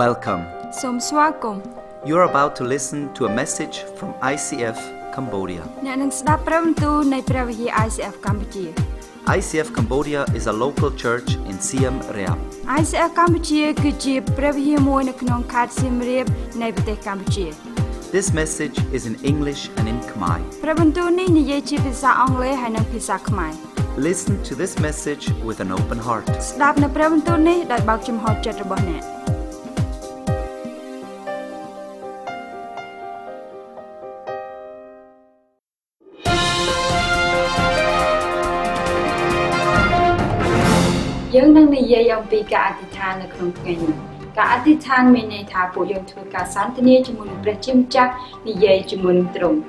Welcome. សូមស្វាគមន៍ You're about to listen to a message from ICF Cambodia. អ្នកនឹងស្ដាប់ព្រះបន្ទូលនៃព្រះវិហារ ICF កម្ពុជា ICF Cambodia is a local church in Siem Reap. ICF កម្ពុជាគឺជាព្រះវិហារមួយនៅក្នុងខេត្តសៀមរាបនៃប្រទេសកម្ពុជា This message is in English and in Khmer. ព្រះបន្ទូលនេះនិយាយជាភាសាអង់គ្លេសហើយនិងភាសាខ្មែរ Listen to this message with an open heart. ស្ដាប់នៅព្រះបន្ទូលនេះដោយបើកចំហចិត្តរបស់អ្នក នឹងនិយាយអំពីការអធិដ្ឋាននៅក្នុងថ្ងៃនេះការអធិដ្ឋានមានន័យថាពួកយើងធ្វើការសន្ទនាជាមួយនឹងព្រះជាម្ចាស់និយាយជាមួយនឹងទ្រង់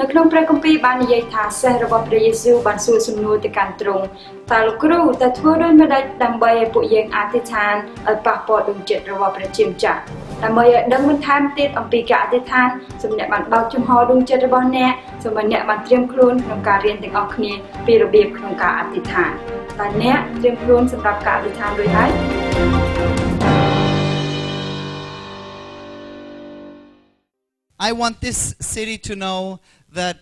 នៅក្នុងព្រះគម្ពីរបាននិយាយថាសេះរបស់ព្រះយេស៊ូវបានសួរសំណួរទៅកាន់ទ្រង់តើលោកគ្រូតើធ្វើដូចម្តេចដើម្បីឲ្យពួកយើងអធិដ្ឋានឲ្យប៉ះពាល់ដួងចិត្តរបស់ព្រះជាម្ចាស់ដើម្បីឲ្យដឹងបន្ថែមទៀតអំពីការអធិដ្ឋានសូមអ្នកបានបើកចំហដួងចិត្តរបស់អ្នកសូមឲ្យអ្នកបានត្រៀមខ្លួនក្នុងការរៀនទាំងអស់គ្នាពីរបៀបក្នុងការអធិដ្ឋាន តើអ្នកត្រៀមខ្លួនសម្រាប់ការអធិដ្ឋានរួចហើយ I want this city to know that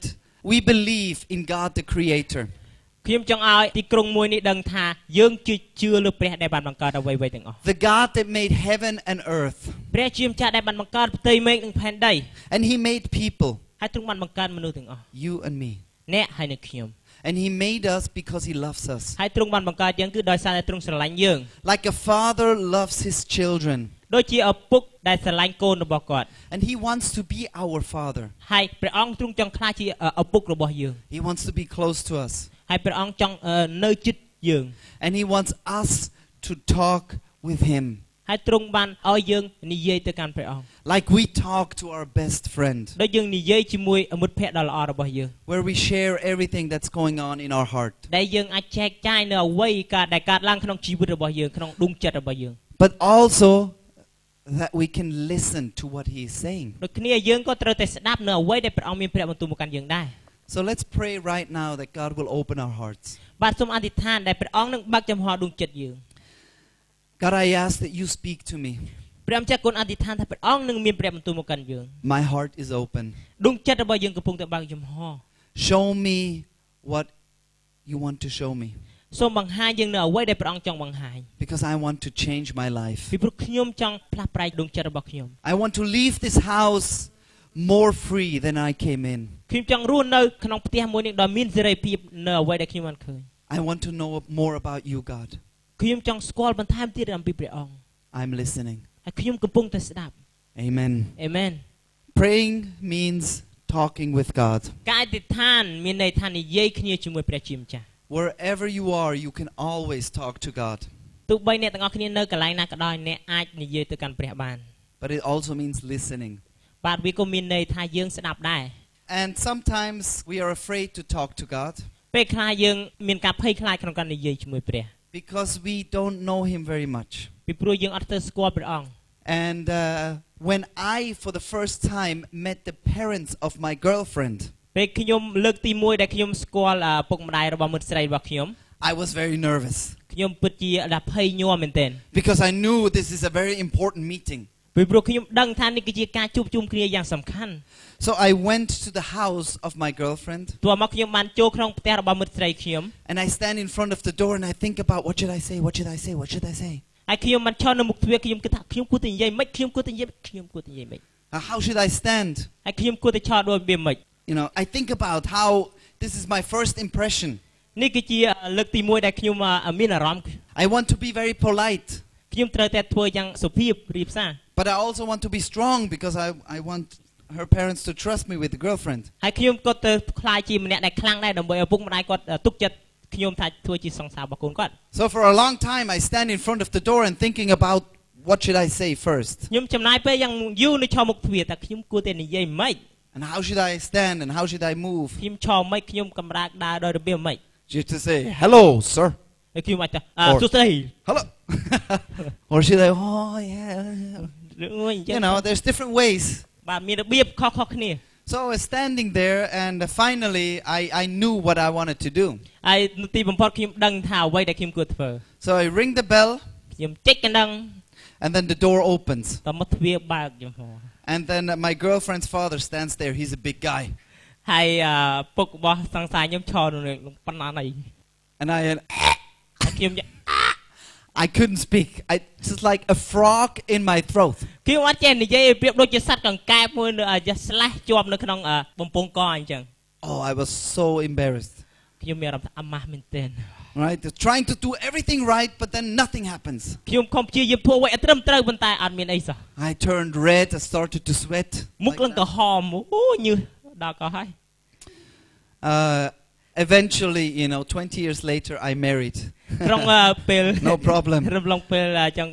we believe in God the Creator. ខ្ញុំចង់ឲ្យទីក្រុងមួយនេះដឹងថាយើងជឿជឿលើព្រះដែលបានបង្កើតអ្វីៗទាំងអស់ The God that made heaven and earth. ព្រះជាម្ចាស់ដែលបានបង្កើតផ្ទៃមេឃនិងផែនដី And He made people, ហើយទ្រង់បានបង្កើតមនុស្សទាំងអស់ you and me. អ្នកហើយនិងខ្ញុំ And He made us because He loves us. ហើយទ្រង់បានបង្កើតយើងគឺដោយសារតែទ្រង់ស្រឡាញ់យើង Like a father loves his children. ដូចជាឪពុកដែលស្រឡាញ់កូនរបស់គាត់ And He wants to be our father. ហើយព្រះអង្គទ្រង់ចង់ក្លាយជាឪពុករបស់យើង He wants to be close to us. ហើយព្រះអង្គចង់អឺនៅជិតយើង And He wants us to talk with Him. ហើយទ្រង់បានឲ្យយើងនិយាយទៅកាន់ព្រះអង្គ Like we talk to our best friend. ដូចយើងនិយាយជាមួយមិត្តភ័ក្តិដ៏ល្អរបស់យើង Where we share everything that's going on in our heart. ដែលយើងអាចចែកចាយនៅអ្វីកើតដែលកើតឡើងក្នុងជីវិតរបស់យើងក្នុងដួងចិត្តរបស់យើង But also that we can listen to what He is saying. ដូចគ្នាយើងក៏ត្រូវតែស្ដាប់នៅអ្វីដែលព្រះអង្គមានព្រះបន្ទូលមកកាន់យើងដែរ So let's pray right now that God will open our hearts. បាទសូមអធិដ្ឋានដែលព្រះអង្គនឹងបើកចំហដួងចិត្តយើង God, I ask that you speak to me. ព្រះម្ចាស់គុណអធិដ្ឋានថាព្រះអង្គនឹងមានព្រះបន្ទូលមកកាន់យើង My heart is open. ដួងចិត្តរបស់យើងកំពុងតែបើកចំហ Show me what you want to show me សូមបង្ហាញយើងនៅអ្វីដែលព្រះអង្គចង់បង្ហាញ because I want to change my life. ពីព្រោះខ្ញុំចង់ផ្លាស់ប្រែដួងចិត្តរបស់ខ្ញុំ I want to leave this house more free than I came in. ខ្ញុំចង់រស់នៅក្នុងផ្ទះមួយនេះដ៏មានសេរីភាពនៅអ្វីដែលខ្ញុំបានឃើញ I want to know more about you, God. ខ្ញុំចង់ស្គាល់បន្ថែមទៀតអំពីព្រះអង្គ I'm listening. ហើយខ្ញុំកំពុងតែស្ដាប់ Amen. អេមែន Praying means talking with God. ការអធិដ្ឋានមានន័យថានិយាយគ្នាជាមួយព្រះជាម្ចាស់ Wherever you are, you can always talk to God. ទោះបីអ្នកទាំងអស់គ្នានៅកន្លែងណាក៏ដោយអ្នកអាចនិយាយទៅកាន់ព្រះបាន But it also means listening. បាទវាក៏មានន័យថាយើងស្ដាប់ដែរ And sometimes we are afraid to talk to God ពេលខ្លះយើងមានការភ័យខ្លាចក្នុងការនិយាយជាមួយព្រះ because we don't know Him very much. ពីព្រោះយើងអត់ទៅស្គាល់ព្រះអង្គ And uh, when I, for the first time, met the parents of my girlfriend, ពេលខ្ញុំលើកទី1ដែលខ្ញុំស្គាល់អ่าពុកម្ដាយរបស់មិត្តស្រីរបស់ខ្ញុំ I was very nervous ខ្ញុំពិតជាដល់ភ័យញ័រមែនទែន because I knew this is a very important meeting. ពីព្រោះខ្ញុំដឹងថានេះគឺជាការជួបជុំគ្នាយ៉ាងសំខាន់ So I went to the house of my girlfriend ទោះមកខ្ញុំបានចូលក្នុងផ្ទះរបស់មិត្តស្រីខ្ញុំ and I stand in front of the door and I think about what should I say, what should I say, what should I say? ហើយខ្ញុំបានឈរនៅមុខទ្វារខ្ញុំគិតថាខ្ញុំគួរតែនិយាយមិនខ្ញុំគួរតែនិយាយខ្ញុំគួរតែនិយាយមិន Uh, how should I stand? ហើយខ្ញុំគួរតែឈរដូចវាមិន You know, I think about how this is my first impression. នេះគឺជាលើកទី1ដែលខ្ញុំអ่าមានអារម្មណ៍ I want to be very polite, ខ្ញុំត្រូវតែធ្វើយ៉ាងសុភាពរៀបសារ but I also want to be strong because I, I want her parents to trust me with the girlfriend. ហើយខ្ញុំក៏ទៅខ្លាចជាម្នាក់ដែលខ្លាំងដែរដើម្បីឪពុកម្ដាយគាត់ទុកចិត្តខ្ញុំថាធ្វើជាសង្សាររបស់កូនគាត់ So for a long time, I stand in front of the door and thinking about what should I say first, ខ្ញុំចំណាយពេលយ៉ាងយូរនៅឈរមុខទ្វារតែខ្ញុំគួរតែនិយាយម៉េច and how should I stand and how should I move. ខ្ញុំឈរម៉េចខ្ញុំកម្រើកដើរដោយរបៀបម៉េច Just to say hello, sir. ហើយខ្ញុំអាចថាអ่า Or- សួស្ដី Hello. or should I? Oh yeah. ឬមួយអញ្ចឹង You know, there's different ways. បាទមានរបៀបខុសៗគ្នា So I was standing there, and finally, I, I knew what I wanted to do. ហើយនៅទីបំផុតខ្ញុំដឹងថាអ្វីដែលខ្ញុំគួរធ្វើ So I ring the bell, ខ្ញុំចុចកណ្ដឹង And then the door opens. តមកទ្វារបើកចំហ And then uh, my girlfriend's father stands there. He's a big guy. ហើយអឺពុករបស់សង្សារខ្ញុំឈរនៅនឹងប៉ុណ្ណាណី And I, uh, ហើយខ្ញុំយ៉ា I couldn't speak. I, it's just like a frog in my throat. ខ្ញុំអត់ចេះនិយាយឲ្យប្រៀបដូចជាសត្វកង្កែបមួយនៅអឺយ៉ាស្លេះជាប់នៅក្នុងអឺបំពង់កអញ្ចឹង Oh, I was so embarrassed. ខ្ញុំមានអារម្មណ៍ថាអាម៉ាស់មែនទែន Right? They're trying to do everything right, but then nothing happens. ខ្ញុំខំព្យាយាមធ្វើអ្វីឲ្យត្រឹមត្រូវប៉ុន្តែអត់មានអីសោះ I turned red. I started to sweat. មុខ like ឡើង that. ក្រហមអូញើសដល់ក៏ហើយ Uh, eventually, you know, 20 years later, I married. ក្នុងអឺពេល No problem. រំលងពេលអឺចឹង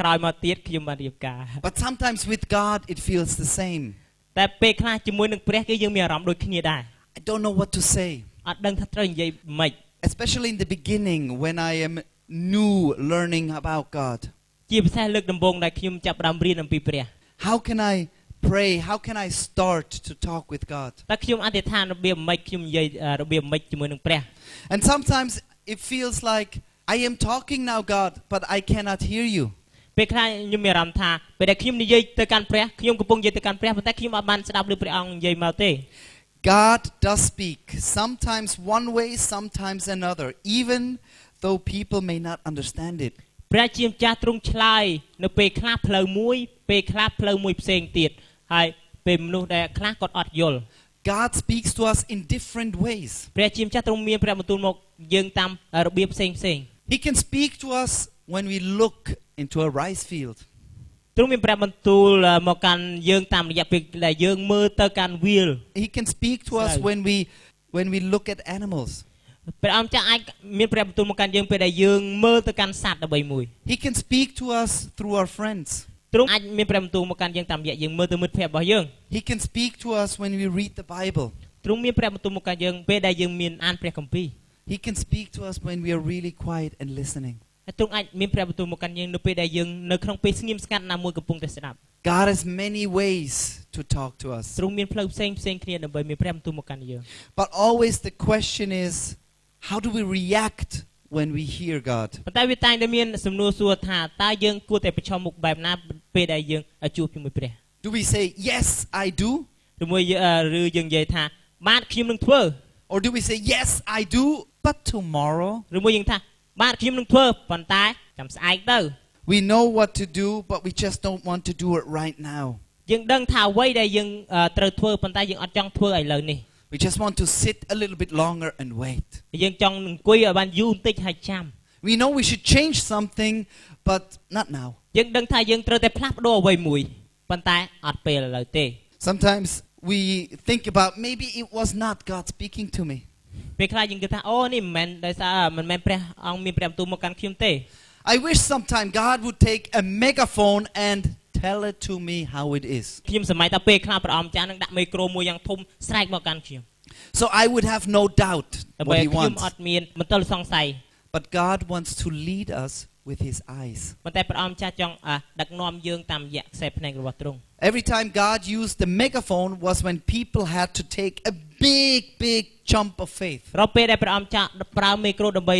ក្រោយមកទៀតខ្ញុំបានរៀបការ But sometimes with God, it feels the same. តែពេលខ្លះជាមួយនឹងព្រះគឺយើងមានអារម្មណ៍ដូចគ្នាដែរ I don't know what to say, អត់ដឹងថាត្រូវនិយាយម៉េច especially in the beginning when I am new learning about God. ជាពិសេសលើកដំបូងដែលខ្ញុំចាប់ផ្ដើមរៀនអំពីព្រះ How can I pray? How can I start to talk with God? តែខ្ញុំអធិដ្ឋានរបៀបម៉េចខ្ញុំនិយាយអឺរបៀបម៉េចជាមួយនឹងព្រះ And sometimes it feels like I am talking now, God, but I cannot hear you. ពេលខ្លះខ្ញុំមានអារម្មណ៍ថាពេលដែលខ្ញុំនិយាយទៅកាន់ព្រះខ្ញុំកំពុងនិយាយទៅកាន់ព្រះប៉ុន្តែខ្ញុំអត់បានស្ដាប់ឮព្រះអង្គនិយាយមកទេ God does speak, sometimes one way, sometimes another, even though people may not understand it. ព្រះជាម្ចាស់ទ្រង់ឆ្លើយនៅពេលខ្លះផ្លូវមួយ ពេលខ្លះផ្លូវមួយផ្សេងទៀតហើយពេលមនុស្សដែលខ្លះគាត់អត់យល់ God speaks to us in different ways. ព្រះជាម្ចាស់ទ្រង់មានព្រះបន្ទូលមកយើងតាមរបៀបផ្សេងផ្សេង He can speak to us when we look into a rice field. ទ្រង់មានព្រះបន្ទូលអឺមកកាន់យើងតាមរយៈពេលដែលយើងមើលទៅកាន់វាល He can speak to us Sorry. when we when we look at animals. ព្រះអង្គចាស់អាចមានព្រះបន្ទូលមកកាន់យើងពេលដែលយើងមើលទៅកាន់សត្វដើម្បីមួយ He can speak to us through our friends. ទ្រង់អាចមានព្រះបន្ទូលមកកាន់យើងតាមរយៈយើងមើលទៅមិត្តភ័ក្តិរបស់យើង He can speak to us when we read the Bible. ទ្រង់មានព្រះបន្ទូលមកកាន់យើងពេលដែលយើងមានអានព្រះគម្ពីរ He can speak to us when we are really quiet and listening. ហើយទ្រង់អាចមានព្រះបន្ទូលមកកាន់យើងនៅពេលដែលយើងនៅក្នុងពេលស្ងៀមស្ងាត់ណាមួយកំពុងតែស្ដាប់ God has many ways to talk to us. ទ្រង់មានផ្លូវផ្សេងផ្សេងគ្នាដើម្បីមានព្រះបន្ទូលមកកាន់យើង But always the question is how do we react when we hear God? ប៉ុន្តែវាតែងតែមានសំណួរសួរថាតើយើងគួរតែប្រឈមមុខបែបណាពេលដែលយើងជួបជាមួយព្រះ Do we say yes, I do? ឬមួយយើងអឺឬយើងនិយាយថាបាទខ្ញុំនឹងធ្វើ Or do we say yes, I do, but tomorrow? ឬមួយយើងថាបាទខ្ញុំនឹងធ្វើប៉ុន្តែចាំស្អែកទៅ We know what to do, but we just don't want to do it right now. យើងដឹងថាអ្វីដែលយើងអឺត្រូវធ្វើប៉ុន្តែយើងអត់ចង់ធ្វើឥឡូវនេះ We just want to sit a little bit longer and wait. យើងចង់អង្គុយឲ្យបានយូរបន្តិចហើយចាំ We know we should change something, but not now. យើងដឹងថាយើងត្រូវតែផ្លាស់ប្ដូរអ្វីមួយប៉ុន្តែអត់ពេលឥឡូវទេ Sometimes we think about maybe it was not God speaking to me. ពេលខ្លះយើងគិតថាអូនេះមិនមែនដោយសារមិនមែនព្រះអង្គមានព្រះបន្ទូលមកកាន់ខ្ញុំទេ I wish sometime God would take a megaphone and tell it to me how it is. ខ្ញុំសម័យថាពេលខ្លះព្រះអង្គចាស់នឹងដាក់មីក្រូមួយយ៉ាងធំស្រែកមកកាន់ខ្ញុំ So I would have no doubt ដើម្បី what He ខ្ញុំអ wants. ត់មានមន្ទិលសង្ស័យ But God wants to lead us with His eyes. ប៉ុន្តែព្រះអង្គចាស់ចង់អ่ะដឹកនាំយើងតាមរយៈខ្សែភ្នែករបស់ទ្រង់ Every time God used the megaphone was when people had to take a big big jump of faith រាល់ពេលដែលព្រះអង្គចាក់ប្រើមីក្រូដើម្បី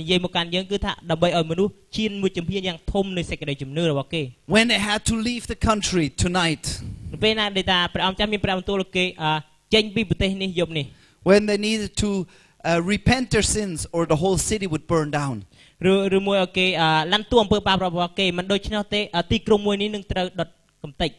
និយាយមកកាន់យើងគឺថាដើម្បីឲ្យមនុស្សឈានមួយជំហានយ៉ាងធំនៃសេចក្តីជំនឿរបស់គេ When they had to leave the country tonight ពេលណាដែលថាព្រះអង្គចាស់មានព្រះបន្ទូលគេចេញពីប្រទេសនេះយប់នេះ When they needed to uh, repent their sins or the whole city would burn down ឬឬមួយឲ្យគេឡាន់ទួអំពើបាបរបស់គេមិនដូច្នោះទេទីក្រុងមួយនេះនឹងត្រូវដុតកំទេច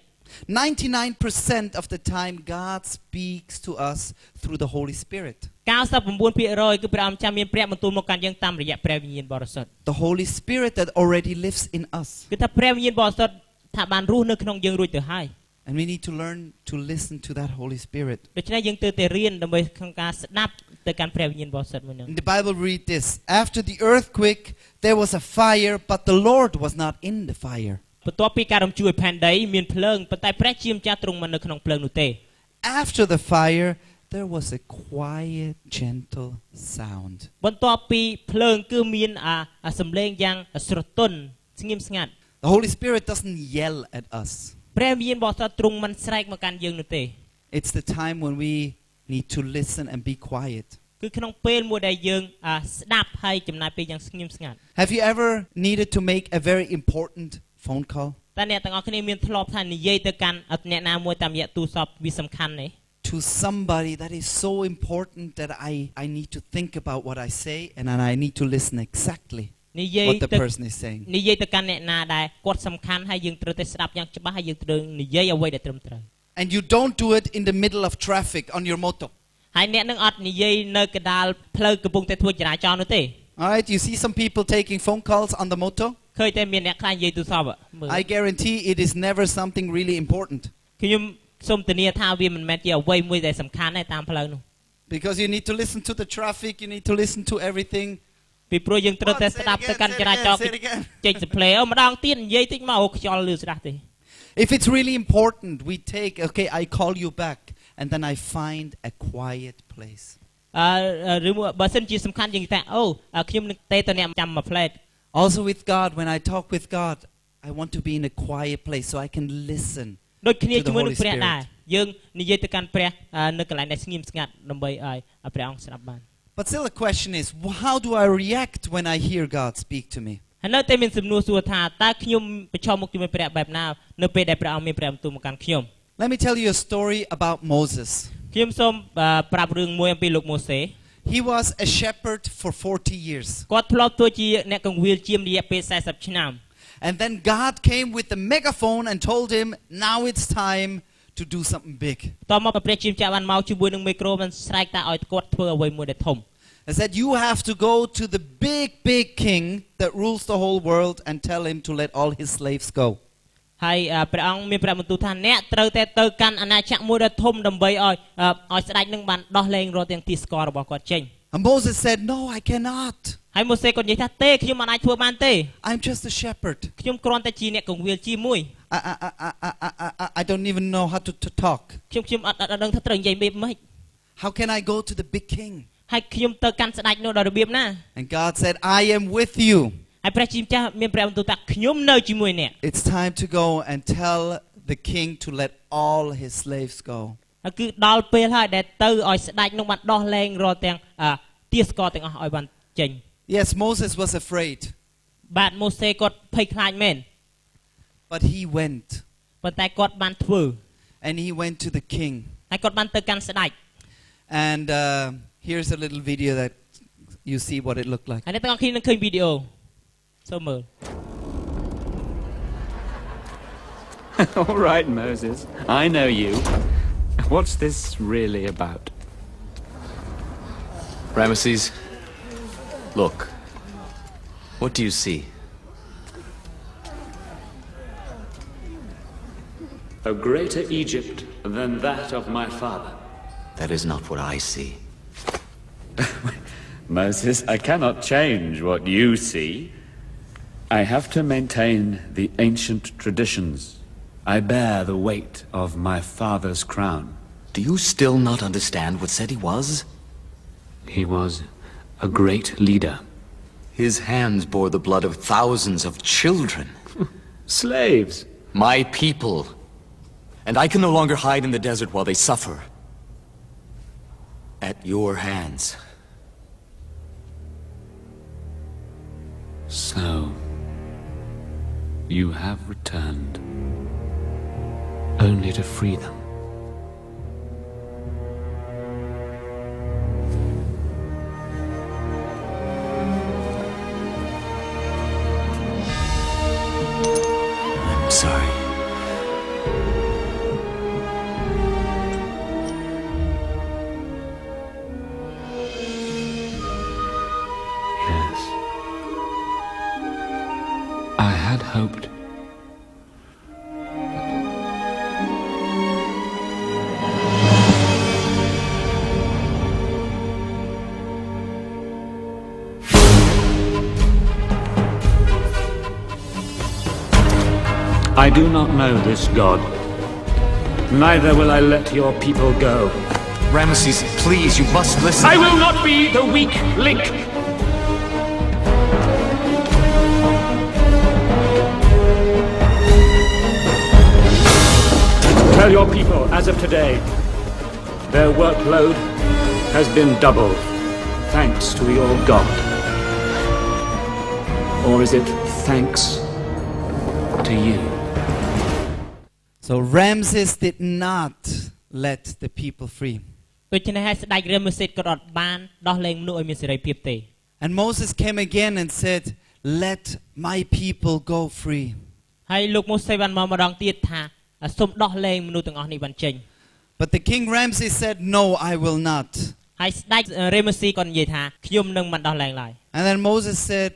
99% of the time, God speaks to us through the Holy Spirit. 99%គឺព្រះអង្គចាស់មានព្រះបន្ទូលមកកាន់យើងតាមរយៈព្រះវិញ្ញាណបរិសុទ្ធ The Holy Spirit that already lives in us. គឺថាព្រះវិញ្ញាណបរិសុទ្ធថាបានរស់នៅក្នុងយើងរួចទៅហើយ And we need to learn to listen to that Holy Spirit. ដូច្នេះយើងទើបតែរៀនដើម្បីក្នុងការស្ដាប់ទៅកាន់ព្រះវិញ្ញាណបរិសុទ្ធមួយនោះ In the Bible, read this After the earthquake, there was a fire, but the Lord was not in the fire. បន្ទាប់ពីការរំជួយផែនដីមានភ្លើងប៉ុន្តែព្រះជាម្ចាស់ទ្រង់មិននៅក្នុងភ្លើងនោះទេ After the fire, there was a quiet, gentle sound. បន្ទាប់ពីភ្លើងគឺមានអាអាសំឡេងយ៉ាងស្រទន់ស្ងៀមស្ងាត់ The Holy Spirit doesn't yell at us, ព្រះវិញ្ញាណបរិសុទ្ធទ្រង់មិនស្រែកមកកាន់យើងនោះទេ it's the time when we need to listen and be quiet. គឺក្នុងពេលមួយដែលយើងអាស្ដាប់ហើយចំណាយពេលយ៉ាងស្ងៀមស្ងាត់ Have you ever needed to make a very important phone call? តើអ្នកទាំងអស់គ្នាមានធ្លាប់ថានិយាយទៅកាន់អ្នកណាមួយតាមរយៈទូរស័ព្ទវាសំខាន់ទេ To somebody that is so important that I, I need to think about what I say and then I need to listen exactly និយាយ what the ទៅ person is saying. និយាយទៅកាន់អ្នកណាដែលគាត់សំខាន់ហើយយើងត្រូវតែស្ដាប់យ៉ាងច្បាស់ហើយយើងត្រូវនិយាយអ្វីដែលត្រឹមត្រូវ And you don't do it in the middle of traffic on your moto. ហើយអ្នកនឹងអត់និយាយនៅកណ្ដាលផ្លូវកំពុងតែធ្វើចរាចរណ៍នោះទេ All right, you see some people taking phone calls on the moto. ឃើញតែមានអ្នកខ្លះនិយាយទូរស័ព្ទមើល I guarantee it is never something really important ខ្ញុំសូមធានាថាវាមិនមែនជាអ្វីមួយដែលសំខាន់ទេតាមផ្លូវនោះ because you need to listen to the traffic, you need to listen to everything. ពីព្រោះយើងត្រូវតែ What? Say ស្ដាប់ it ទៅ again, កាន់ say ច it រាចរ again, ណ៍ say it again. ចេញ display អូម្ដងទៀតនិយាយតិចមកអូខ្យល់លឺស្ដាស់ទេ If it's really important, we take, okay, I call you back and then I find a quiet place. អឺឬមួយបើសិនជាសំខាន់យើងថាអូខ្ញុំនឹងទេទៅអ្នកចាំមួយផ្លែត Also with God, when I talk with God, I want to be in a quiet place so I can listen. ដូចគ្នា To the ជាមួយនឹង Holy ព្រះ Spirit. ដែរយើងនិយាយទៅកាន់ព្រះអឺនៅកន្លែងដែលស្ងៀមស្ងាត់ដើម្បីឲ្យព្រះអង្គស្ដាប់បាន But still the question is, wh- how do I react when I hear God speak to me? ហើយនៅតែមានសំណួរសួរថាតើខ្ញុំប្រឈមមុខជាមួយព្រះបែបណានៅពេលដែលព្រះអង្គមានព្រះបន្ទូលមកកាន់ខ្ញុំ Let me tell you a story about Moses. ខ្ញុំសូមអឺប្រាប់រឿងមួយអំពីលោកម៉ូសេ He was a shepherd for 40 years. គាត់ធ្លាប់ធ្វើជាអ្នកកង្វៀលជាមរយៈពេល40ឆ្នាំ And then God came with the megaphone and told him, now it's time to do something big. តមកព្រះជាម្ចាស់បានមកជាមួយនឹងមីក្រូបានស្រែកតាឲ្យគាត់ធ្វើអ្វីមួយដែលធំ I said, you have to go to the big, big king that rules the whole world and tell him to let all his slaves go. ហើយអឺព្រះអង្គមានព្រះបន្ទូលថាអ្នកត្រូវតែទៅកាន់អាណាចក្រមួយដ៏ធំដើម្បីឲ្យអឺឲ្យស្ដេចនឹងបានដោះលែងរាល់ទាំងទីស្កររបស់គាត់ចេញ And Moses said, no, I cannot. ហើយម៉ូសេគាត់និយាយថាទេខ្ញុំមិនអាចធ្វើបានទេ I'm just a shepherd. ខ្ញុំគ្រាន់តែជាអ្នកកង្វៀលជាមួយ I, I, I, I, I, I, I don't even know how to, to talk. ខ្ញុំខ្ញុំអត់អត់ដឹងថាត្រូវនិយាយម៉េច How can I go to the big king? ហើយខ្ញុំទៅកាន់ស្ដេចនោះដល់របៀបណា And God said, I am with you. ហើយព្រះជាម្ចាស់មានព្រះបន្ទូលថាខ្ញុំនៅជាមួយអ្នក It's time to go and tell the king to let all his slaves go. ហើយគឺដល់ពេលហើយដែលទៅឲ្យស្ដេចនោះបានដោះលែងរាល់ទាំងអឺទាស្ករទាំងអស់ឲ្យបានចេញ Yes, Moses was afraid, បាទម៉ូសេគាត់ភ័យខ្លាចមែន but he went. ប៉ុន្តែគាត់បានធ្វើ And he went to the king. ហើយគាត់បានទៅកាន់ស្ដេច And uh, here's a little video that you see what it looked like. ហើយអ្នកទាំងអស់គ្នានឹងឃើញវីដេអូ so mờ All right, Moses. I know you. What's this really about? Ramesses, look. What do you see? A greater Egypt than that of my father. That is not what I see. Moses, I cannot change what you see. I have to maintain the ancient traditions. I bear the weight of my father's crown. Do you still not understand what Seti was? He was a great leader. His hands bore the blood of thousands of children. Slaves. My people. And I can no longer hide in the desert while they suffer. At your hands. So, you have returned. Only to free them. I'm sorry. I had hoped. I do not know this god. Neither will I let your people go. Ramesses, please, you must listen. I will not be the weak link. Tell your people, as of today, their workload has been doubled, thanks to your God. Or is it thanks to you. So Ramses did not let the people free. ដូច្នេះហើយស្ដេចរាមសេតក៏អត់បានដោះលែងមនុស្សឲ្យមានសេរីភាពទេ And Moses came again and said, Let my people go free. ហើយលោកមូសេបានមកម្ដងទៀតថា សូមដោះលែងមនុស្សទាំងអស់នេះបានចេញ But the king Ramses said, No, I will not. ហើយស្ដេចរេមស៊ីក៏និយាយថាខ្ញុំនឹងមិនដោះលែងឡើយ And then Moses said,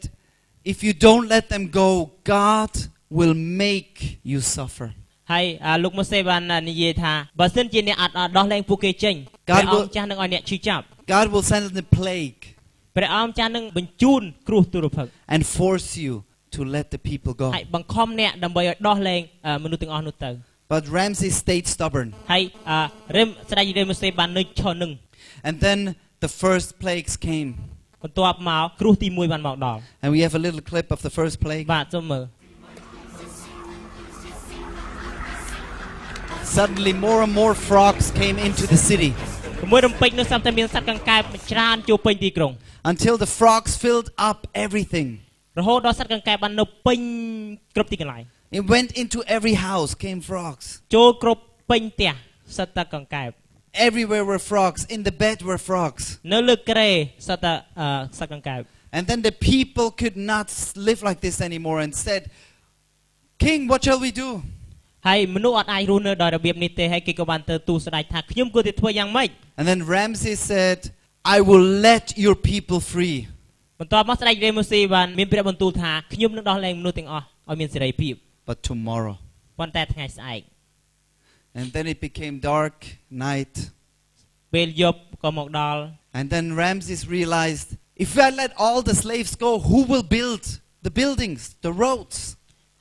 If you don't let them go, God will make you suffer. ហើយអាលោកមូសេបាននិយាយថាបើសិនជាអ្នកអត់អត់ដោះលែងពួកគេចេញ God ព្រះអង្គ will- ចាស់នឹងឲ្យអ្នកឈឺចាប់ God will send a plague ព្រះអង្គចាស់នឹងបញ្ជូនគ្រោះទុរភិក្ស and force you to let the people go. ហើយបង្ខំអ្នកដើម្បីឲ្យដោះលែងអឺមនុស្សទាំងអស់នោះទៅ but Ramses stayed stubborn. And then the first plagues came. And we have a little clip of the first plague. Suddenly more and more frogs came into the city. Until the frogs filled up everything. រហូតដល់សត្វកង្កែបបាននៅពេញគ្រប់ទីកន្លែង It went into every house, came frogs. ចូលគ្រប់ពេញផ្ទះសត្វតែកង្កែប Everywhere were frogs. In the bed were frogs. នៅលើក្រែសត្វតែអឺសត្វកង្កែប And then the people could not s- live like this anymore and said, King, what shall we do? ហើយមនុស្សអត់អាចរស់នៅដោយរបៀបនេះទេហើយគេក៏បានទៅទូលស្ដេចថាខ្ញុំគួរតែធ្វើយ៉ាងម៉េច And then Ramses said, I will let your people free. បន្ទាប់មកស្ដេចរេម៉ូស៊ីបានមានព្រះបន្ទូលថាខ្ញុំនឹងដោះលែងមនុស្សទាំងអស់ឲ្យមានសេរីភាព But tomorrow. ប៉ុន្តែថ្ងៃស្អែក And then it became dark night. ពេលយប់ក៏មកដល់ And then Ramses realized, if I let all the slaves go, who will build the buildings, the roads?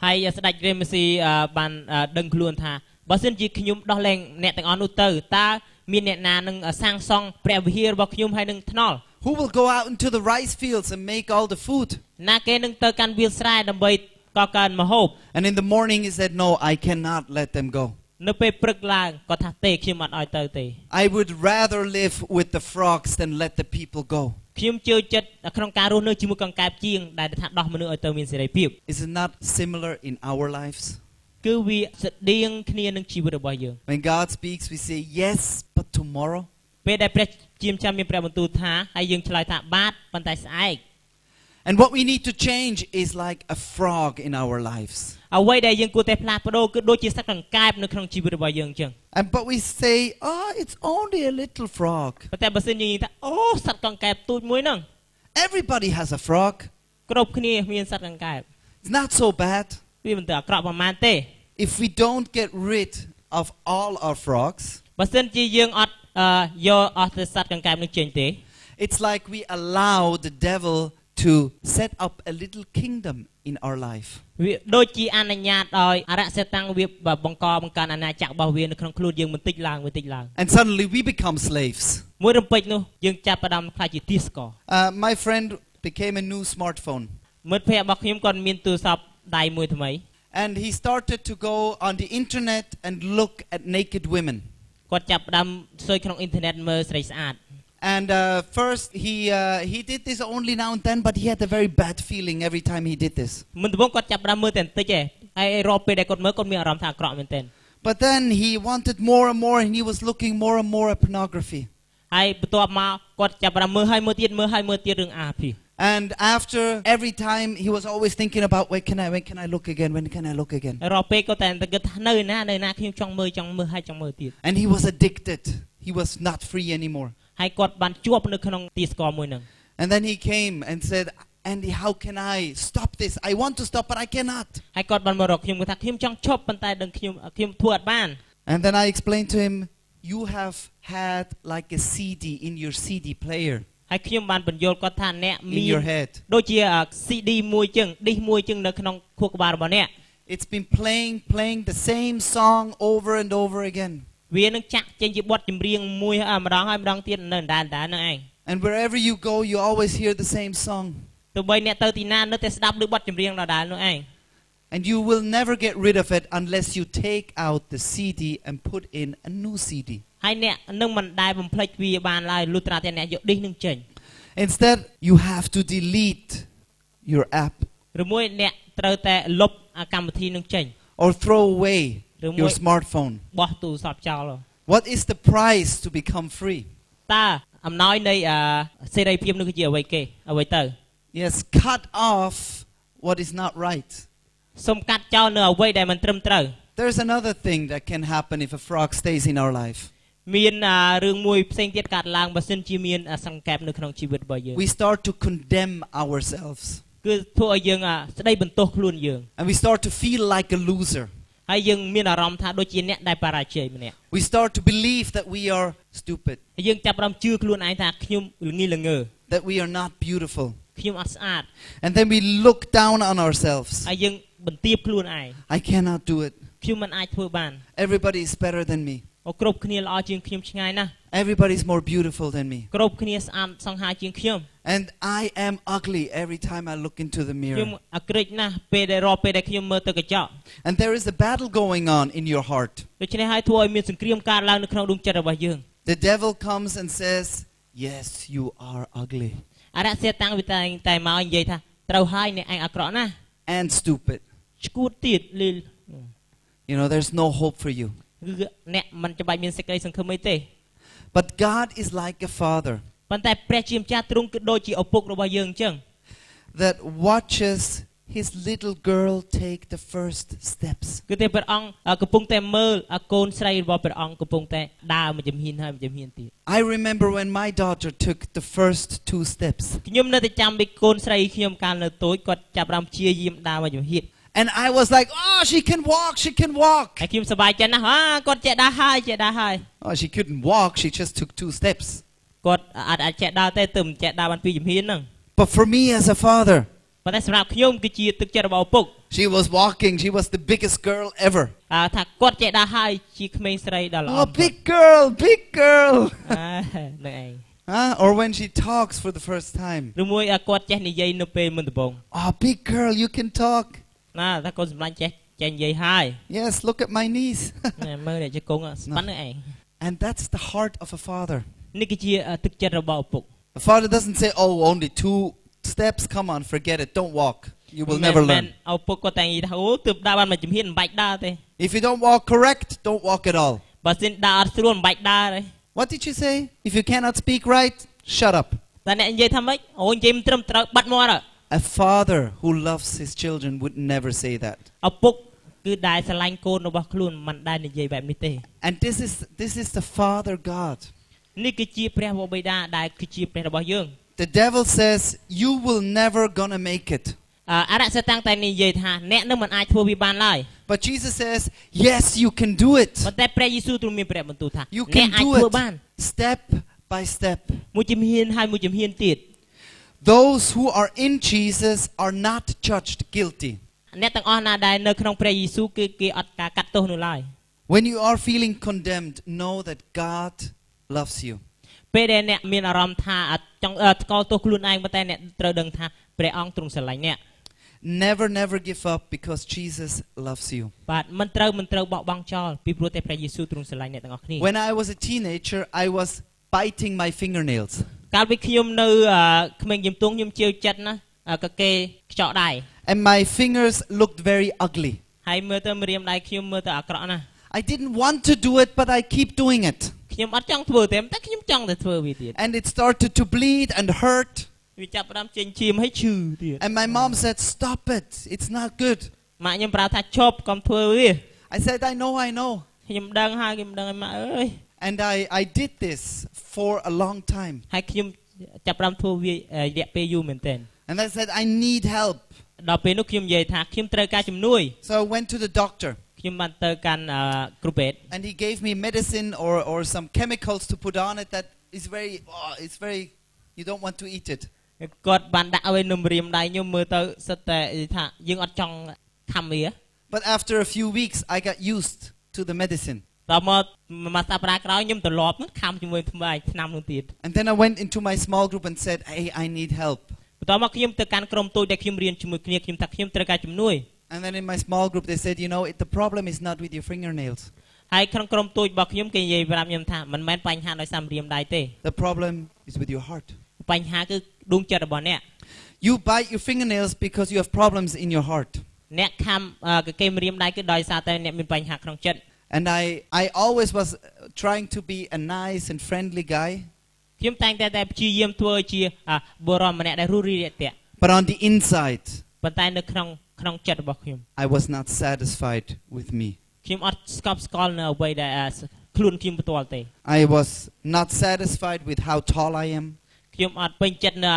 ហើយស្ដេចរេម៉ូស៊ីអឺបានអឺដឹងខ្លួនថាបើសិនជាខ្ញុំដោះលែងអ្នកទាំងអស់នោះទៅតើមានអ្នកណានឹងសាងសង់ព្រះវិហាររបស់ខ្ញុំហើយនឹងថ្នល់ Who will go out into the rice fields and make all the food? ណាគេនឹងទៅកាន់វាលស្រែដើម្បី កកើនម្ហូប And in the morning he said, No, I cannot let them go. នៅពេលព្រឹកឡើងគាត់ថាទេខ្ញុំអត់ឲ្យទៅទេ I would rather live with the frogs than let the people go. ខ្ញុំជឿចិត្តក្នុងការរស់នៅជាមួយកង្កែបជាងដែលថាដោះមនុស្សឲ្យទៅមានសេរីភាព Is it not similar in our lives? គឺវាស្តៀងគ្នានឹងជីវិតរបស់យើង When God speaks, we say, Yes, but tomorrow. ពេលដែលព្រះជាមចាំមានព្រះបន្ទូលថាហើយយើងឆ្លើយថាបាទប៉ុន្តែស្អែក And what we need to change is like a frog in our lives. អ្វីដែលយើងគួរតែផ្លាស់ប្ដូរគឺដូចជាសត្វកង្កែបនៅក្នុងជីវិតរបស់យើងអញ្ចឹង And but we say, Oh, it's only a little frog. ប៉ុន្តែបើសិនយើងនិយាយថាអូសត្វកង្កែបទូចមួយហ្នឹង Everybody has a frog. គ្រប់គ្នាមានសត្វកង្កែប It's not so bad. វាមិនទៅអាក្រក់ប្រហែលទេ If we don't get rid of all our frogs, បើសិនជាយើងអត់អឺយកអស់ទៅសត្វកង្កែបនឹងចេញទេ it's like we allow the devil to set up a little kingdom in our life. វាដូចជាអនុញ្ញាតឲ្យអរិយសតាំងវាបង្កបង្កើនអាណាចក្ររបស់វានៅក្នុងខ្លួនយើងបន្តិចឡើងបន្តិចឡើង And suddenly we become slaves. មួយរំពេចនោះយើងចាប់ផ្ដើមខ្លាចជាទាសករ Uh, my friend became a new smartphone. មិត្តភ័ក្តិរបស់ខ្ញុំគាត់មានទូរស័ព្ទដៃមួយថ្មី And he started to go on the internet and look at naked women. គាត់ចាប់ផ្ដើមស៊ើយក្នុងអ៊ីនធឺណិតមើលស្រីស្អាត And uh, first, he, uh, he did this only now and then, but he had a very bad feeling every time he did this. មុនដំបូងគាត់ចាប់ផ្ដើមមើលតែបន្តិចឯងហើយរាល់ពេលដែលគាត់មើលគាត់មានអារម្មណ៍ថាអាក្រក់មែនទែន But then he wanted more and more, and he was looking more and more at pornography. ហើយបន្ទាប់មកគាត់ចាប់ផ្ដើមមើលហើយមើលទៀតមើលហើយមើលទៀតរឿងអាភី And after every time, he was always thinking about when can I, when can I look again, when can I look again. រាល់ពេលគាត់តែតែគិតថានៅណានៅណាខ្ញុំចង់មើលចង់មើលហើយចង់មើលទៀត And he was addicted. He was not free anymore. ហើយគាត់បានជាប់នៅក្នុងទីស្ករមួយហ្នឹង And then he came and said, Andy, how can I stop this? I want to stop, but I cannot. ហើយគាត់បានមករកខ្ញុំគាត់ថាខ្ញុំចង់ឈប់ប៉ុន្តែដឹងខ្ញុំខ្ញុំធ្វើអត់បាន And then I explained to him, you have had like a CD in your CD player ហើយខ្ញុំបានបញ្យល់គាត់ថាអ្នក in មាន your head. ដូចជា CD មួយចឹង disk មួយចឹងនៅក្នុងខួរក្បាលរបស់អ្នក It's been playing, playing the same song over and over again. វានឹងចាក់ចេញជាបទចម្រៀងមួយហើយម្ដងហើយម្ដងទៀតនៅដដែលៗហ្នឹងឯង And wherever you go, you always hear the same song. ទោះបីអ្នកទៅទីណានៅតែស្ដាប់ឮបទចម្រៀងដដែលនោះឯង And you will never get rid of it unless you take out the CD and put in a new CD. ហើយអ្នកនឹងមិនដែលបំភ្លេចវាបានឡើយលុះត្រាតែអ្នកយក disk នឹងចេញ Instead, you have to delete your app. ឬមួយអ្នក ត្រូវតែលុបអាកម្មវិធីនឹងចេញ or throw away Remove- your smartphone. បោះទូរស័ព្ទចោល What is the price to become free? តើអំណោយនៃអាសេរីភាពនោះគឺជាអ្វីគេអ្វីទៅ Yes, cut off what is not right. សូមកាត់ចោលនៅអ្វីដែលមិនត្រឹមត្រូវ There's another thing that can happen if a frog stays in our life. មានអារឿងមួយផ្សេងទៀតកើតឡើងបើសិនជាមានអាសង្កេតនៅក្នុងជីវិតរបស់យើង We start to condemn ourselves គឺធ្វើឲ្យយើងអាស្ដីបន្ទោសខ្លួនយើង and we start to feel like a loser. ហើយយើងមានអារម្មណ៍ថាដូចជាអ្នកដែលបរាជ័យម្នាក់ We start to believe that we are stupid, ហើយយើងចាប់ផ្ដើមជឿខ្លួនឯងថាខ្ញុំល្ងីល្ងើ that we are not beautiful. ខ្ញុំអត់ស្អាត And then we look down on ourselves. ហើយយើងបន្ទាបខ្លួនឯង I cannot do it. ខ្ញុំមិនអាចធ្វើបាន Everybody is better than me. អូគ្រប់គ្នាល្អជាងខ្ញុំឆ្ងាយណាស់ Everybody's more beautiful than me. គ្រប់គ្នាស្អាតសង្ហាជាងខ្ញុំ And I am ugly every time I look into the ខ្ញុំ mirror. អាក្រេចណាស់ពេលដែលរាល់ពេលដែលខ្ញុំមើលទៅកញ្ចក់ And there is a battle going on in your heart. ដូច្នេះហើយធ្វើឲ្យមានសង្គ្រាមកើតឡើងនៅក្នុងដួងចិត្តរបស់យើង The devil comes and says, Yes, you are ugly អរិយសេតាំងវាតែងតែមកនិយាយថាត្រូវហើយអ្នកឯងអាក្រក់ណាស់ and stupid. ឈួតទៀតលីល You know, there's no hope for you. គឺអ្នកមិនចាំបាច់មានសេចក្តីសង្ឃឹមអីទេ But God is like a father ប៉ុន្តែព្រះជាម្ចាស់ទ្រង់គឺដូចជាឪពុករបស់យើងអញ្ចឹង that watches his little girl take the first steps. គឺតែព្រះអង្គអ่าកំពុងតែមើលអាកូនស្រីរបស់ព្រះអង្គកំពុងតែដើរមួយជំហានហើយមួយជំហានទៀត I remember when my daughter took the first two steps. ខ្ញុំនៅតែចាំពីកូនស្រីខ្ញុំកាលនៅតូចគាត់ចាប់ផ្ដើមព្យាយាមដើរមួយជំហាន And I was like, Oh, she can walk, she can walk. ហើយខ្ញុំសប្បាយចិត្តណាស់អាគាត់ចេះដើរហើយចេះដើរហើយ Oh, she couldn't walk, she just took two steps. គាត់អាចអាចចេះដើរទេទើបមិនចេះដើរបានពីជំហានហ្នឹង But for me as a father, ប៉ុន្តែសម្រាប់ខ្ញុំគឺជាទឹកចិត្តរបស់ឪពុក she was walking, she was the biggest girl ever. អើថាគាត់ចេះដើរហើយជាក្មេងស្រីដ៏ល្អ Oh, big girl, big girl. អើនឹងឯង Huh? Or when she talks for the first time. ឬមួយអាគាត់ចេះនិយាយនៅពេលមុនដំបូង Oh, big girl, you can talk. ណាថាកូនសម្លាញ់ចេះចេះនិយាយហើយ Yes, look at my knees. ណែមើលអ្នកជង្គង់ស្ប៉ាន់នឹងឯង and that's the heart of a father. នេះគឺជាអ่าទឹកចិត្តរបស់ឪពុក A father doesn't say, Oh, only two steps, come on, forget it, don't walk. You will មិន never មែន learn. ឪពុកគាត់តែនិយាយថាអូទើបដើរបានមួយជំហានមិនបាច់ដើរទេ If you don't walk correct, don't walk at all. បើសិនដើរអត់ស្រួលមិនបាច់ដើរទេ What did you say? If you cannot speak right, shut up. តែអ្នកនិយាយថាម៉េចអូនិយាយមិនត្រឹមត្រូវបាត់មាត់ហ៎ A father who loves his children would never say that. ឪពុកគឺដែលស្រឡាញ់កូនរបស់ខ្លួនមិនដែលនិយាយបែបនេះទេ And this is this is the Father God. នេះគឺជាព្រះវរបិតាដែលគឺជាព្រះរបស់យើង The devil says, You will never gonna make it. អ่าអរិយសតាំងតែនិយាយថាអ្នកនឹងមិនអាចធ្វើវាបានឡើយ But Jesus says, Yes, you can do it. ប៉ុន្តែព្រះយេស៊ូវទ្រង់មានព្រះបន្ទូលថា You អ្នក can អាច do ធ្វើ it បាន step by step. មួយជំហានហើយមួយជំហានទៀត Those who are in Jesus are not judged guilty. អ្នកទាំងអស់ណាដែលនៅក្នុងព្រះយេស៊ូវគឺគេអត់ការកាត់ទោសនោះឡើយ When you are feeling condemned, know that God loves you. ពេលដែលអ្នកមានអារម្មណ៍ថាអត់ចង់អឺស្គាល់ទោសខ្លួនឯងប៉ុន្តែអ្នកត្រូវដឹងថាព្រះអង្គទ្រង់ស្រឡាញ់អ្នក Never, never give up because Jesus loves you. បាទមិនត្រូវមិនត្រូវបោះបង់ចោលពីព្រោះតែព្រះយេស៊ូវទ្រង់ស្រឡាញ់អ្នកទាំងអស់គ្នា When I was a teenager, I was biting my fingernails. កាលពីខ្ញុំនៅអឺក្មេងជំទង់ខ្ញុំជឿចិត្តណាអឺក៏គេខ្ចក់ដៃ And my fingers looked very ugly. ហើយមើលទៅម្រាមដៃខ្ញុំមើលទៅអាក្រក់ណាស់ I didn't want to do it, but I keep doing it. ខ្ញុំអត់ចង់ធ្វើទេតែខ្ញុំចង់តែធ្វើវាទៀត And it started to bleed and hurt. វាចាប់ផ្ដើមចេញឈាមហើយឈឺទៀត And my mom said, Stop it. It's not good. ម៉ាក់ខ្ញុំប្រាប់ថាឈប់កុំធ្វើវា I said, I know, I know. ខ្ញុំដឹងហើយខ្ញុំដឹងហើយម៉ាក់អើយ And I, I did this for a long time. ហើយខ្ញុំចាប់ផ្ដើមធ្វើវាអឺរយៈពេលយូរមែនទែន And I said, I need help. ដល់ពេលនោះខ្ញុំនិយាយថាខ្ញុំត្រូវការជំនួយ So I went to the doctor. ខ្ញុំបានទៅកាន់អឺគ្រូពេទ្យ And he gave me medicine or, or some chemicals to put on it that is very, oh, it's very, you don't want to eat it. គាត់បានដាក់ឲ្យនៅម្រាមដៃខ្ញុំមើលទៅសិតតែថាយើងអត់ចង់ខំវា But after a few weeks, I got used to the medicine. ដល់មកមួយសប្តាហ៍ក្រោយខ្ញុំត្រឡប់ហ្នឹងខំជាមួយថ្មីឆ្នាំនោះទៀត And then I went into my small group and said, Hey, I need help. បន្ទាប់មកខ្ញុំទៅកាន់ក្រុមតូចដែលខ្ញុំរៀនជាមួយគ្នាខ្ញុំថាខ្ញុំត្រូវការជំនួយ And then in my small group, they said, You know, it, the problem is not with your fingernails. ហើយក្នុងក្រុមតូចរបស់ខ្ញុំគេនិយាយប្រាប់ខ្ញុំថាមិនមែនបញ្ហាដោយសារម្រាមដៃទេ The problem is with your heart. បញ្ហាគឺដួងចិត្តរបស់អ្នក You bite your fingernails because you have problems in your heart. អ្នកខំអឺកកេមរៀមដៃគឺដោយសារតែអ្នកមានបញ្ហាក្នុងចិត្ត And I, I always was uh, trying to be a nice and friendly guy. ខ្ញុំតែងតែតែព្យាយាមធ្វើជាអឺបុរសម្នាក់ដែលរួសរាយរាក់ទាក់ But on the inside, ប៉ុន្តែនៅក្នុង ក្នុងចិត្តរបស់ខ្ញុំ I was not satisfied with me. ខ្ញុំអត់ស្កប់ស្កល់នៅអ្វីដែលអឺខ្លួនខ្ញុំផ្ទាល់ទេ I was not satisfied with how tall I am, ខ្ញុំអត់ពេញចិត្តនៅ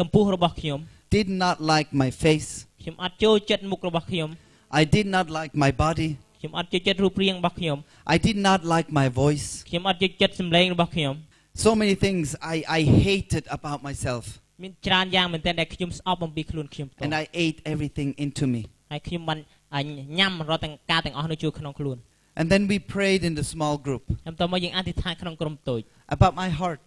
កម្ពស់របស់ខ្ញុំ did not like my face, ខ្ញុំអត់ចូលចិត្តមុខរបស់ខ្ញុំ I did not like my body, ខ្ញុំអត់ចូលចិត្តរូបរាងរបស់ខ្ញុំ I did not like my voice. ខ្ញុំអត់ចូលចិត្តសម្លេងរបស់ខ្ញុំ So many things I, I hated about myself. មានច្រើនយ៉ាងមែនទែនដែលខ្ញុំស្អប់អំពីខ្លួនខ្ញុំផ្ទាល់ And I ate everything into me. ហើយខ្ញុំបានអញញ៉ាំរាល់ទាំងការទាំងអស់នៅចូលក្នុងខ្លួន And then we prayed in the small group ខ្ញុំតមកយើងអធិដ្ឋានក្នុងក្រុមតូច about my heart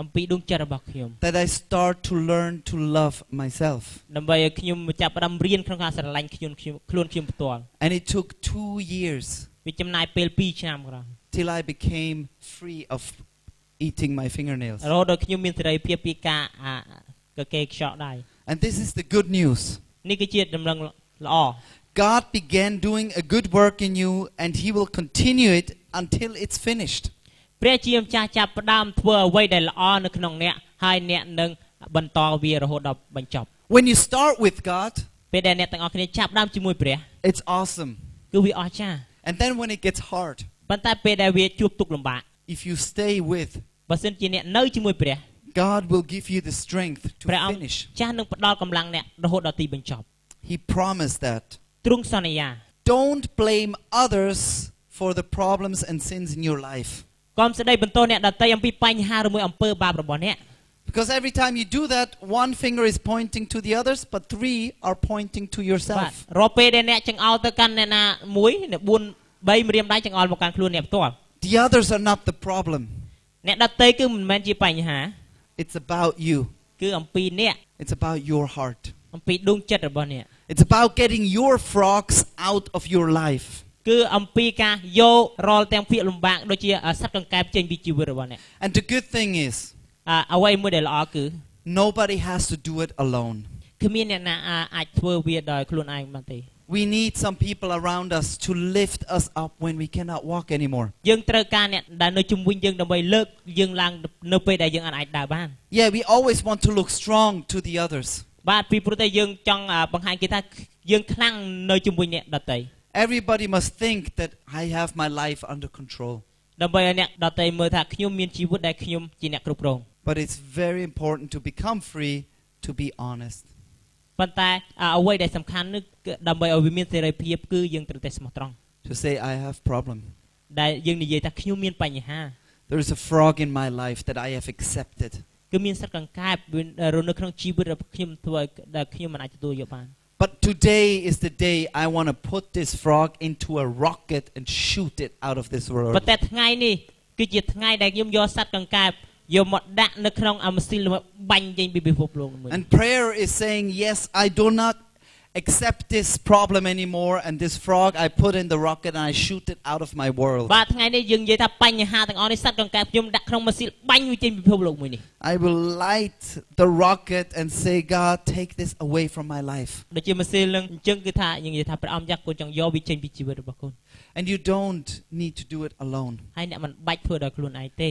អំពីដួងចិត្តរបស់ខ្ញុំ that I start to learn to love myself. ដើម្បីឲ្យខ្ញុំចាប់ផ្ដើមរៀនក្នុងការស្រឡាញ់ខ្លួនខ្ញុំខ្លួនខ្ញុំផ្ទាល់ And it took two years វាចំណាយពេល2ឆ្នាំក្រោយ till I became free of eating my fingernails. រហូតដល់ខ្ញុំមានសេរីភាពពីការអា កកេខ្យក់ដៃ And this is the good news. នេះគឺជាដំណឹងល្អ God began doing a good work in you and he will continue it until it's finished. ព្រះជាម្ចាស់ចាប់ផ្ដើមធ្វើអ្វីដែលល្អនៅក្នុងអ្នកហើយអ្នកនឹងបន្តវារហូតដល់បញ្ចប់ When you start with God, ពេលដែលអ្នកទាំងអស់គ្នាចាប់ផ្ដើមជាមួយព្រះ it's awesome. គឺវាអស្ចារ្យ And then when it gets hard, ប៉ុន្តែពេលដែលវាជួបទុក្ខលំបាក if you stay with, បើសិនជាអ្នកនៅជាមួយព្រះ God will give you the strength to ព្រះអង្គ finish. ចាស់នឹងផ្ដល់កម្លាំងអ្នករហូតដល់ទីបញ្ចប់ He promised that. ទ្រង់សន្យា Don't blame others for the problems and sins in your life. កុំស្ដីបន្ទោសអ្នកដទៃអំពីបញ្ហាឬមួយអំពើបាបរបស់អ្នក Because every time you do that, one finger is pointing to the others, but three are pointing to បាទ yourself. រាល់ពេលដែលអ្នកចង្អោលទៅកាន់អ្នកណាមួយអ្នក4 3ម្រាមដៃចង្អោលមកកាន់ខ្លួនអ្នកផ្ទាល់ The others are not the problem. អ្នកដទៃគឺមិនមែនជាបញ្ហា It's about you. គឺអំពីអ្នក It's about your heart. អំពីដួងចិត្តរបស់អ្នក It's about getting your frogs out of your life. គឺអំពីការយករាល់ទាំងភាពលំបាកដូចជាសត្វកង្កែបចេញពីជីវិតរបស់អ្នក And the good thing is, អ่าអ្វីមួយដែលល្អគឺ nobody has to do it alone. គ្មានអ្នកណាអាអាចធ្វើវាដោយខ្លួនឯងបានទេ We need some people around us to lift us up when we cannot walk anymore. យើងត្រូវការអ្នកដែលនៅជំនវិញយើងដើម្បីលើកយើងឡើងនៅពេលដែលយើងអាចដើរបាន Yeah, we always want to look strong to the others. បាទពីព្រោះតែយើងចង់អ่าបង្ហាញគេថាយើងខ្លាំងនៅជំនវិញអ្នកដទៃ Everybody must think that I have my life under control. ដើម្បីឲ្យអ្នកដទៃមើលថាខ្ញុំមានជីវិតដែលខ្ញុំជាអ្នកគ្រប់គ្រង But it's very important to become free to be honest. ប៉ុន្តែអ่าអ្វីដែលសំខាន់នោះគឺដើម្បីឲ្យវាមានសេរីភាពគឺយើងត្រូវតែស្មោះត្រង់ To say I have problem. ដែលយើងនិយាយថាខ្ញុំមានបញ្ហា There is a frog in my life that I have accepted. គឺមានសត្វកង្កែបវារស់នៅក្នុងជីវិតរបស់ខ្ញុំធ្វើឲ្យដែលខ្ញុំមិនអាចទទួលយកបាន But today is the day I want to put this frog into a rocket and shoot it out of this ប៉ុ world. ន្តែថ្ងៃនេះគឺជាថ្ងៃដែលខ្ញុំយកសត្វកង្កែប យកមកដាក់នៅក្នុងអាម៉ាស៊ីនរបស់បាញ់ចេញពីពិភពលោកមួយ And prayer is saying, Yes, I do not accept this problem anymore, and this frog I put in the rocket and I shoot it out of my world. បាទថ្ងៃនេះយើងនិយាយថាបញ្ហាទាំងអស់នេះសត្វកង្កែបខ្ញុំដាក់ក្នុងម៉ាស៊ីនបាញ់វាចេញពីពិភពលោកមួយនេះ I will light the rocket and say, God, take this away from my life. ដូចជាម៉ាស៊ីននឹងអញ្ចឹងគឺថាយើងនិយាយថាព្រះអង្គយ៉ាក់កូនចង់យកវាចេញពីជីវិតរបស់កូន And you don't need to do it alone. ហើយអ្នកមិនបាច់ធ្វើដោយខ្លួនឯងទេ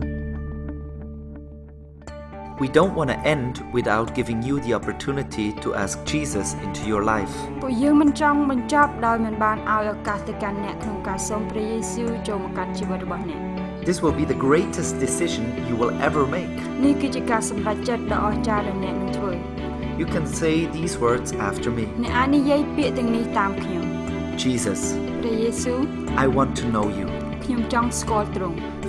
We don't want to end without giving you the opportunity to ask Jesus into your life. ពួកយើងមិនចង់បញ្ចប់ដោយមិនបានឲ្យឱកាសទៅកាន់អ្នកក្នុងការសូមព្រះយេស៊ូវចូលមកកាន់ជីវិតរបស់អ្នក This will be the greatest decision you will ever make. នេះគឺជាការសម្រេចចិត្តដ៏អស្ចារ្យដែលអ្នកនឹងធ្វើ You can say these words after me អ្នកអាចនិយាយពាក្យទាំងនេះតាមខ្ញុំ Jesus, ព្រះយេស៊ូវ I want to know you. ខ្ញុំចង់ស្គាល់ទ្រង់